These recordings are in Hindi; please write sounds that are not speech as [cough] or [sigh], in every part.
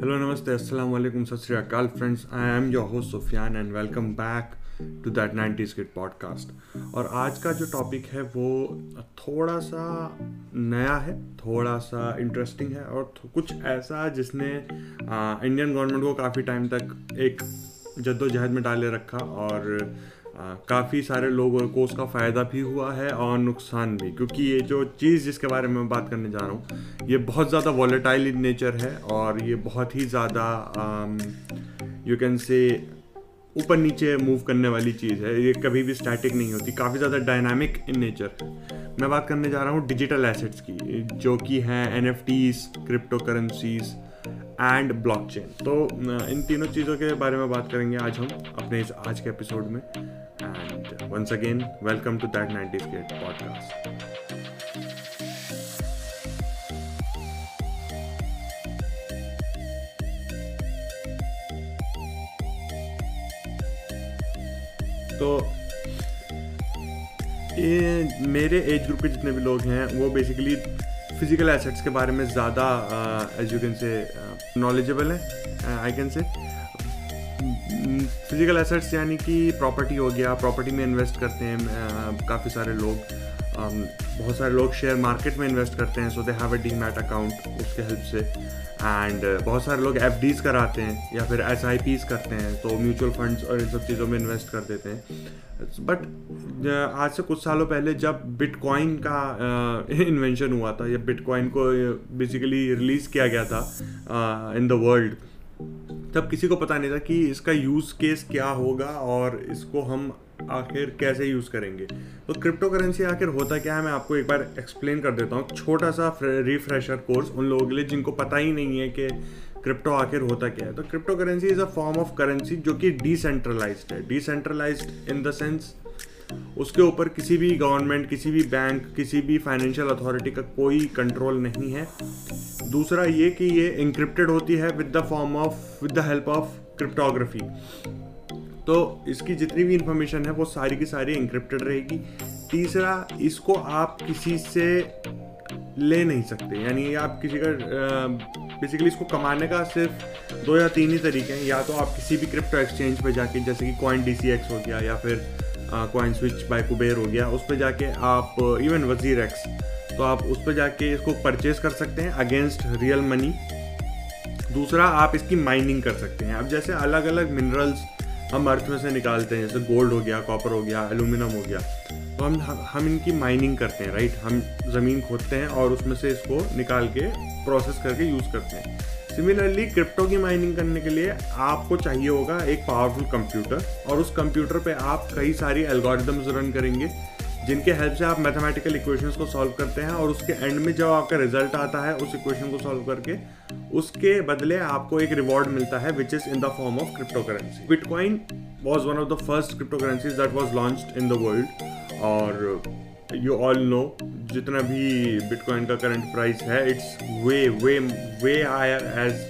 हेलो नमस्ते अस्सलाम वालेकुम सत श्री अकाल friends I am your host Sufiyan and welcome back to that ninety kid podcast और आज का जो टॉपिक है, वो थोड़ा सा नया है, थोड़ा सा इंटरेस्टिंग है, और कुछ ऐसा जिसने इंडियन गवर्नमेंट को काफ़ी टाइम तक एक जद्दोजहद में डाले रखा और काफ़ी सारे लोगों को उसका फ़ायदा भी हुआ है और नुकसान भी, क्योंकि ये जो चीज़ जिसके बारे में मैं बात करने जा रहा हूँ, ये बहुत ज़्यादा वॉलेटाइल इन नेचर है और ये बहुत ही ज़्यादा यू कैन से ऊपर नीचे मूव करने वाली चीज़ है। ये कभी भी स्टैटिक नहीं होती, काफ़ी ज़्यादा डायनामिक इन नेचर मैं बात करने जा रहा हूँ डिजिटल एसेट्स की, जो कि हैं N F Ts crypto currencies and blockchain तो इन तीनों चीज़ों के बारे में बात करेंगे आज हम, अपने इस आज के एपिसोड में। And once again welcome to that nineties kid podcast तो ये मेरे एज ग्रुप के जितने भी लोग हैं, वो बेसिकली फ़िज़िकल एसेट्स के बारे में ज़्यादा as you can say knowledgeable है I can say physical assets यानी कि प्रॉपर्टी हो गया प्रॉपर्टी में इन्वेस्ट करते हैं काफ़ी सारे लोग बहुत सारे लोग शेयर मार्केट में इन्वेस्ट करते हैं so they have a demat account उसके हेल्प से। एंड बहुत सारे लोग एफ़ डीज कराते हैं या फिर एस आई पीज करते हैं तो म्यूचुअल फंड्स और इन सब चीज़ों में इन्वेस्ट कर देते हैं। बट आज से कुछ सालों पहले जब बिटकॉइन का इन्वेंशन हुआ था, या बिटकॉइन को बेसिकली रिलीज़ किया गया था इन द वर्ल्ड तब किसी को पता नहीं था कि इसका यूज़ केस क्या होगा और इसको हम आखिर कैसे यूज़ करेंगे। तो क्रिप्टो करेंसी आखिर होता क्या है? मैं आपको एक बार एक्सप्लेन कर देता हूँ। छोटा सा रिफ्रेशर कोर्स उन लोगों के लिए जिनको पता ही नहीं है कि क्रिप्टो आखिर होता क्या है। तो crypto currency is a form of currency जो कि डिसेंट्रलाइज है। डिसेंट्रलाइज्ड इन द सेंस उसके ऊपर किसी भी गवर्नमेंट किसी भी बैंक किसी भी फाइनेंशियल अथॉरिटी का कोई कंट्रोल नहीं है। दूसरा ये कि ये इंक्रिप्टेड होती है with the form of with the help of cryptography तो इसकी जितनी भी इंफॉर्मेशन है वो सारी की सारी इंक्रिप्टेड रहेगी। तीसरा, इसको आप किसी से ले नहीं सकते। यानी आप किसी का बेसिकली इसको कमाने का सिर्फ़ दो या तीन ही तरीके हैं। या तो आप किसी भी क्रिप्टो एक्सचेंज पे जाके, जैसे कि कॉइन डी हो गया या फिर कॉइन स्विच बाय कुबेर हो गया। उस पर जाके आप इवन वज़ीर एक्स तो आप उस पर जाके इसको परचेज कर सकते हैं अगेंस्ट रियल मनी दूसरा, आप इसकी माइनिंग कर सकते हैं। अब जैसे अलग अलग मिनरल्स हम अर्थ में से निकालते हैं, जैसे गोल्ड हो गया कॉपर हो गया एलुमिनियम हो गया तो हम हम इनकी माइनिंग करते हैं राइट हम ज़मीन खोदते हैं और उसमें से इसको निकाल के प्रोसेस करके यूज़ करते हैं। सिमिलरली क्रिप्टो की माइनिंग करने के लिए आपको चाहिए होगा एक पावरफुल कंप्यूटर और उस कंप्यूटर पे आप कई सारी एल्गोरिदम्स रन करेंगे, जिनके हेल्प से आप मैथमेटिकल इक्वेशंस को सॉल्व करते हैं और उसके एंड में जब आपका रिज़ल्ट आता है, उस इक्वेशन को सॉल्व करके उसके बदले आपको एक रिवॉर्ड मिलता है which is in the form of crypto currency bitcoin was one of the first crypto currencies that was launch in the world और यू ऑल नो जितना भी बिटकॉइन का करंट प्राइस है it's way way way higher as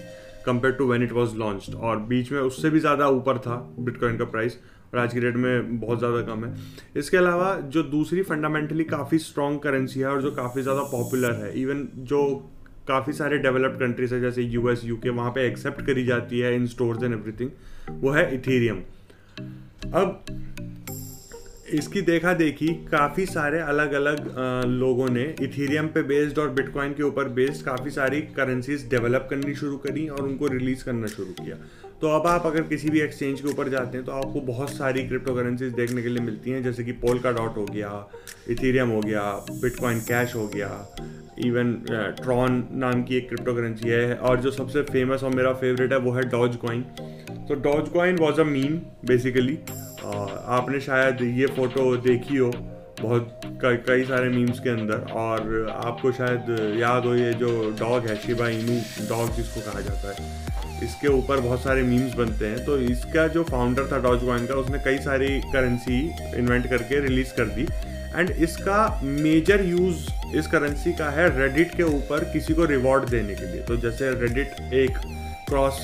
compare to when it was launch और बीच में उससे भी ज़्यादा ऊपर था बिटकॉइन का प्राइस और आज की डेट में बहुत ज़्यादा कम है। इसके अलावा जो दूसरी फंडामेंटली काफ़ी स्ट्रॉन्ग करेंसी है, और जो काफ़ी ज़्यादा पॉपुलर है इवन जो काफ़ी सारे डेवलप्ड कंट्रीज़ है, जैसे यू एस यू के वहाँ पर एक्सेप्ट करी जाती है इन स्टोर्स एंड एवरीथिंग वो है इथीरियम अब इसकी देखा देखी काफ़ी सारे अलग अलग लोगों ने इथीरियम पे बेस्ड और बिटकॉइन के ऊपर बेस्ड काफ़ी सारी करेंसीज डेवलप करनी शुरू करी और उनको रिलीज़ करना शुरू किया। तो अब आप अगर किसी भी एक्सचेंज के ऊपर जाते हैं तो आपको बहुत सारी क्रिप्टो करेंसीज देखने के लिए मिलती हैं, जैसे कि पोल का डॉट हो गया इथीरियम हो गया बिटकॉइन कैश हो गया इवन ट्रॉन नाम की एक क्रिप्टो करेंसी है और जो सबसे फ़ेमस और मेरा फेवरेट है वो है डॉज कॉइन तो doge coin was a meme basically आपने शायद ये फ़ोटो देखी हो बहुत कई सारे मीम्स के अंदर और आपको शायद याद हो ये जो डॉग है शिबा इनू डॉग जिसको कहा जाता है। इसके ऊपर बहुत सारे मीम्स बनते हैं। तो इसका जो फाउंडर था डॉज कॉइन का, उसने कई सारी करेंसी इन्वेंट करके रिलीज़ कर दी। एंड इसका मेजर यूज़ इस करेंसी का है रेडिट के ऊपर किसी को रिवॉर्ड देने के लिए। तो जैसे रेडिट एक क्रॉस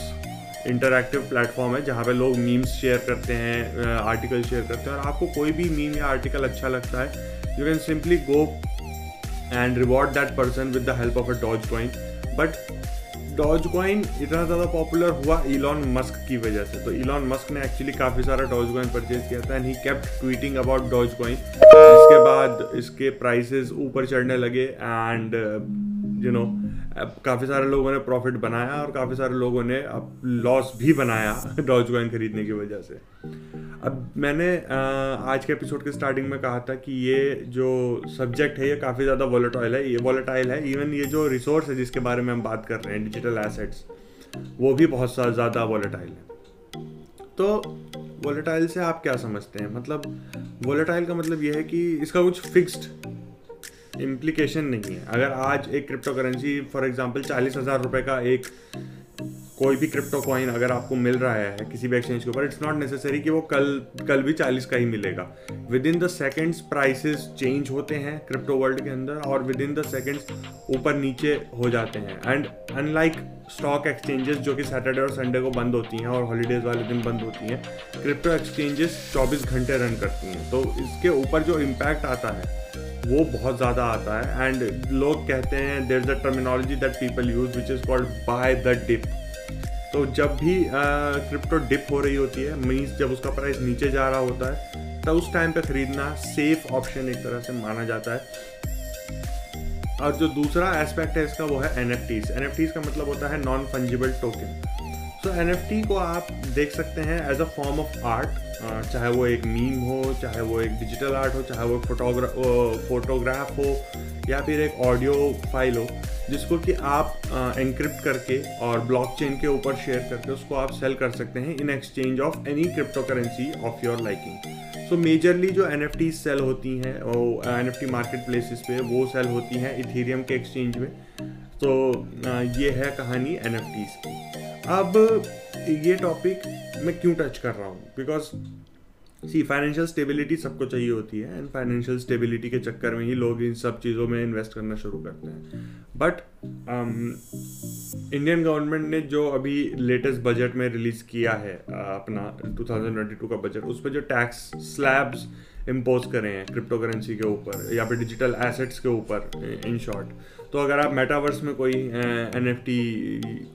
इंटरक्टिव प्लेटफॉर्म है, जहाँ पे लोग मीम्स शेयर करते हैं आर्टिकल शेयर करते हैं, और आपको कोई भी मीम या आर्टिकल अच्छा लगता है you can simply go and reward that person with the help of a doge coin but doge coin इतना ज़्यादा पॉपुलर हुआ इलॉन मस्क की वजह से। तो इलॉन मस्क ने एक्चुअली काफ़ी सारा डॉज कॉइन परचेज किया था and he kept tweeting about doge coin इसके बाद इसके प्राइसेस ऊपर चढ़ने लगे एंड यू नो काफ़ी सारे लोगों ने प्रॉफिट बनाया और काफ़ी सारे लोगों ने अब लॉस भी बनाया [laughs] डॉज कॉइन खरीदने की वजह से। अब मैंने आज के एपिसोड के स्टार्टिंग में कहा था कि ये जो सब्जेक्ट है, ये काफ़ी ज़्यादा वॉलेटाइल है, ये वॉलेटाइल है। इवन ये जो रिसोर्स है जिसके बारे में हम बात कर रहे हैं डिजिटल एसेट्स वो भी बहुत ज़्यादा वॉलेटाइल है। तो वॉलेटाइल से आप क्या समझते हैं? मतलब वॉलेटाइल का मतलब ये है कि इसका कुछ फिक्स्ड इम्प्लीकेशन नहीं है। अगर आज एक क्रिप्टो करेंसी फॉर एग्जांपल चालीस हज़ार रुपये का एक कोई भी क्रिप्टो कॉइन अगर आपको मिल रहा है, किसी भी एक्सचेंज के ऊपर इट्स नॉट नेसेसरी कि वो कल कल भी चालीस का ही मिलेगा। Within the seconds prices change होते हैं क्रिप्टो वर्ल्ड के अंदर और विद इन द सेकेंड्स ऊपर नीचे हो जाते हैं। एंड अनलाइक स्टॉक एक्सचेंजेस जो कि सैटरडे और संडे को बंद होती हैं और हॉलीडेज वाले दिन बंद होती हैं क्रिप्टो एक्सचेंजेस 24 घंटे रन करती हैं। तो इसके ऊपर जो इम्पैक्ट आता है वो बहुत ज़्यादा आता है। एंड लोग कहते हैं there is a terminology that people use which is called buy the dip तो जब भी क्रिप्टो डिप हो रही होती है मीन्स जब उसका प्राइस नीचे जा रहा होता है तो उस टाइम पे खरीदना सेफ़ ऑप्शन एक तरह से माना जाता है। और जो दूसरा एस्पेक्ट है, इसका वो है एन एफ़ का मतलब होता है non fungible token F T को आप देख सकते हैं as a form of art चाहे वो एक मीम हो, चाहे वो एक डिजिटल आर्ट हो, चाहे वो फोटोग्रा फोटोग्राफ हो, या फिर एक ऑडियो फ़ाइल हो, जिसको कि आप इंक्रिप्ट करके और ब्लॉकचेन के ऊपर शेयर करके उसको आप सेल कर सकते हैं in exchange of any crypto currency of your liking so majorly जो एन एफ़ टी सेल होती हैं, वो N F T market places पे वो सेल होती हैं इथीरियम के एक्सचेंज में. तो ये है कहानी एन की। अब ये टॉपिक मैं क्यों टच कर रहा हूँ? बिकॉज़ सी फाइनेंशियल स्टेबिलिटी सबको चाहिए होती है एंड फाइनेंशियल स्टेबिलिटी के चक्कर में ही लोग इन सब चीज़ों में इन्वेस्ट करना शुरू करते हैं। बट इंडियन गवर्नमेंट ने जो अभी लेटेस्ट बजट में रिलीज़ किया है uh, अपना 2022 का बजट उस पर जो टैक्स स्लैब्स इम्पोज करें हैं क्रिप्टो करेंसी के ऊपर या फिर डिजिटल एसेट्स के ऊपर इन शॉर्ट तो अगर आप मेटावर्स में कोई एन एफ़ टी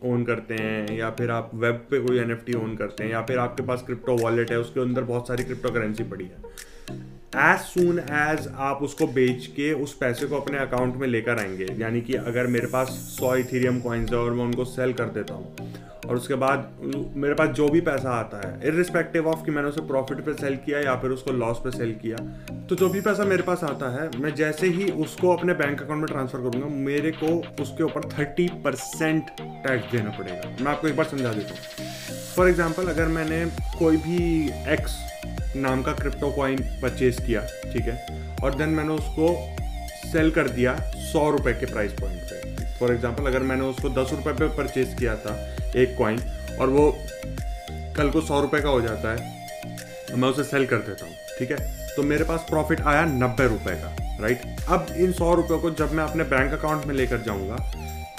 ओन करते हैं या फिर आप वेब पे कोई एन एफ़ टी ओन करते हैं या फिर आपके पास क्रिप्टो वॉलेट है, उसके अंदर बहुत सारी क्रिप्टो करेंसी पड़ी है एज सुन एज आप उसको बेच के उस पैसे को अपने अकाउंट में लेकर आएँगे, यानी कि अगर मेरे पास सौ इथीरियम कॉइन्स है और मैं उनको सेल कर देता हूँ और उसके बाद मेरे पास जो भी पैसा आता है इरिस्पेक्टिव ऑफ़ कि मैंने उसे प्रॉफिट पे सेल किया या फिर उसको लॉस पे सेल किया तो जो भी पैसा मेरे पास आता है, मैं जैसे ही उसको अपने बैंक अकाउंट में ट्रांसफ़र करूँगा, मेरे को उसके ऊपर थर्टी परसेंट टैक्स देना पड़ेगा। मैं आपको एक बार समझा देता हूँ। फॉर एग्ज़ाम्पल अगर मैंने कोई भी एक्स नाम का क्रिप्टो कॉइन परचेज किया, ठीक है, और देन मैंने उसको सेल कर दिया सौ रुपए के प्राइस पॉइंट पे फॉर एग्ज़ाम्पल अगर मैंने उसको दस रुपए पे परचेज किया था, एक कॉइन और वो कल को सौ रुपये का हो जाता है तो मैं उसे सेल कर देता हूँ, ठीक है? तो मेरे पास प्रॉफिट आया नब्बे रुपए का राइट अब इन सौ रुपये को जब मैं अपने बैंक अकाउंट में लेकर जाऊँगा,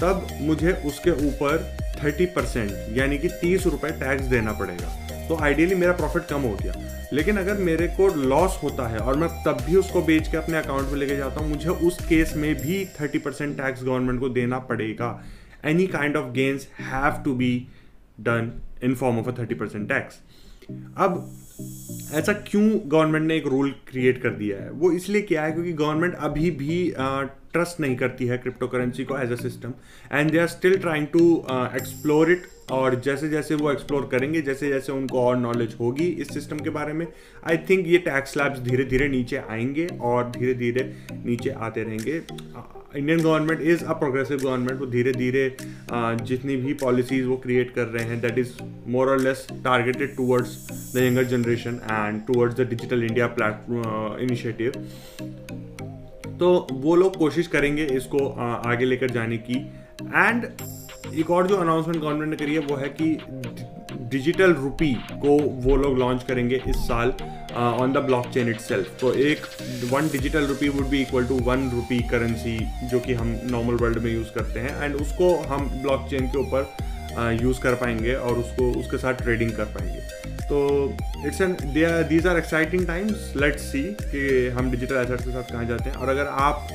तब मुझे उसके ऊपर थर्टी परसेंट यानी कि तीस रुपये टैक्स देना पड़ेगा। तो आइडियली मेरा प्रॉफिट कम हो गया। लेकिन अगर मेरे को लॉस होता है और मैं तब भी उसको बेच के अपने अकाउंट में लेके जाता हूँ, मुझे उस केस में भी थर्टी परसेंट टैक्स गवर्नमेंट को देना पड़ेगा। Any kind of gains have to be done in form of a 30% tax अब ऐसा क्यों गवर्नमेंट ने एक रूल क्रिएट कर दिया है? वो इसलिए किया है क्योंकि गवर्नमेंट अभी भी ट्रस्ट नहीं करती है क्रिप्टो करेंसी को as a system and they are still trying to explore it और जैसे जैसे वो एक्सप्लोर करेंगे, जैसे जैसे उनको और नॉलेज होगी इस सिस्टम के बारे में आई थिंक ये टैक्स स्लैब्स धीरे धीरे नीचे आएँगे और धीरे धीरे नीचे आते रहेंगे। Indian government is a progressive government वो धीरे धीरे जितनी भी पॉलिसीज़ वो क्रिएट कर रहे हैं दैट इज़ मोर और less targeted towards the younger generation and towards the digital India plate initiative तो वो लोग कोशिश करेंगे इसको आगे लेकर जाने की। एंड एक और जो अनाउंसमेंट गवर्नमेंट ने करी है, वो है कि डिजिटल रुपी को वो लोग लॉन्च करेंगे इस साल on the blockchain itself तो एक one digital rupee would be equal to one rupee currency जो कि हम नॉर्मल वर्ल्ड में यूज़ करते हैं एंड उसको हम ब्लॉक चेन के ऊपर यूज़ कर पाएँगे और उसको, उसके साथ ट्रेडिंग कर पाएँगे. तो it's an these are exciting times let's see कि हम डिजिटल एसेट्स के साथ कहाँ जाते हैं. और अगर आप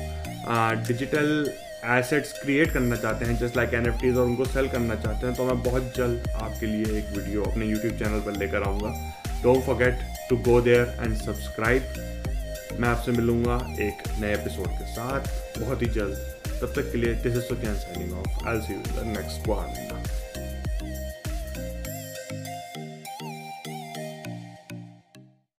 डिजिटल एसेट्स क्रिएट करना चाहते हैं जस्ट लाइक एन और उनको सेल करना चाहते हैं तो मैं बहुत जल्द आपके लिए एक वीडियो अपने यूट्यूब चैनल पर लेकर आऊँगा। Don't forget to go there and subscribe मैं आपसे मिलूँगा एक नए एपिसोड के साथ। बहुत ही जल्द। तब तक के लिए this is soon signing off I see you next one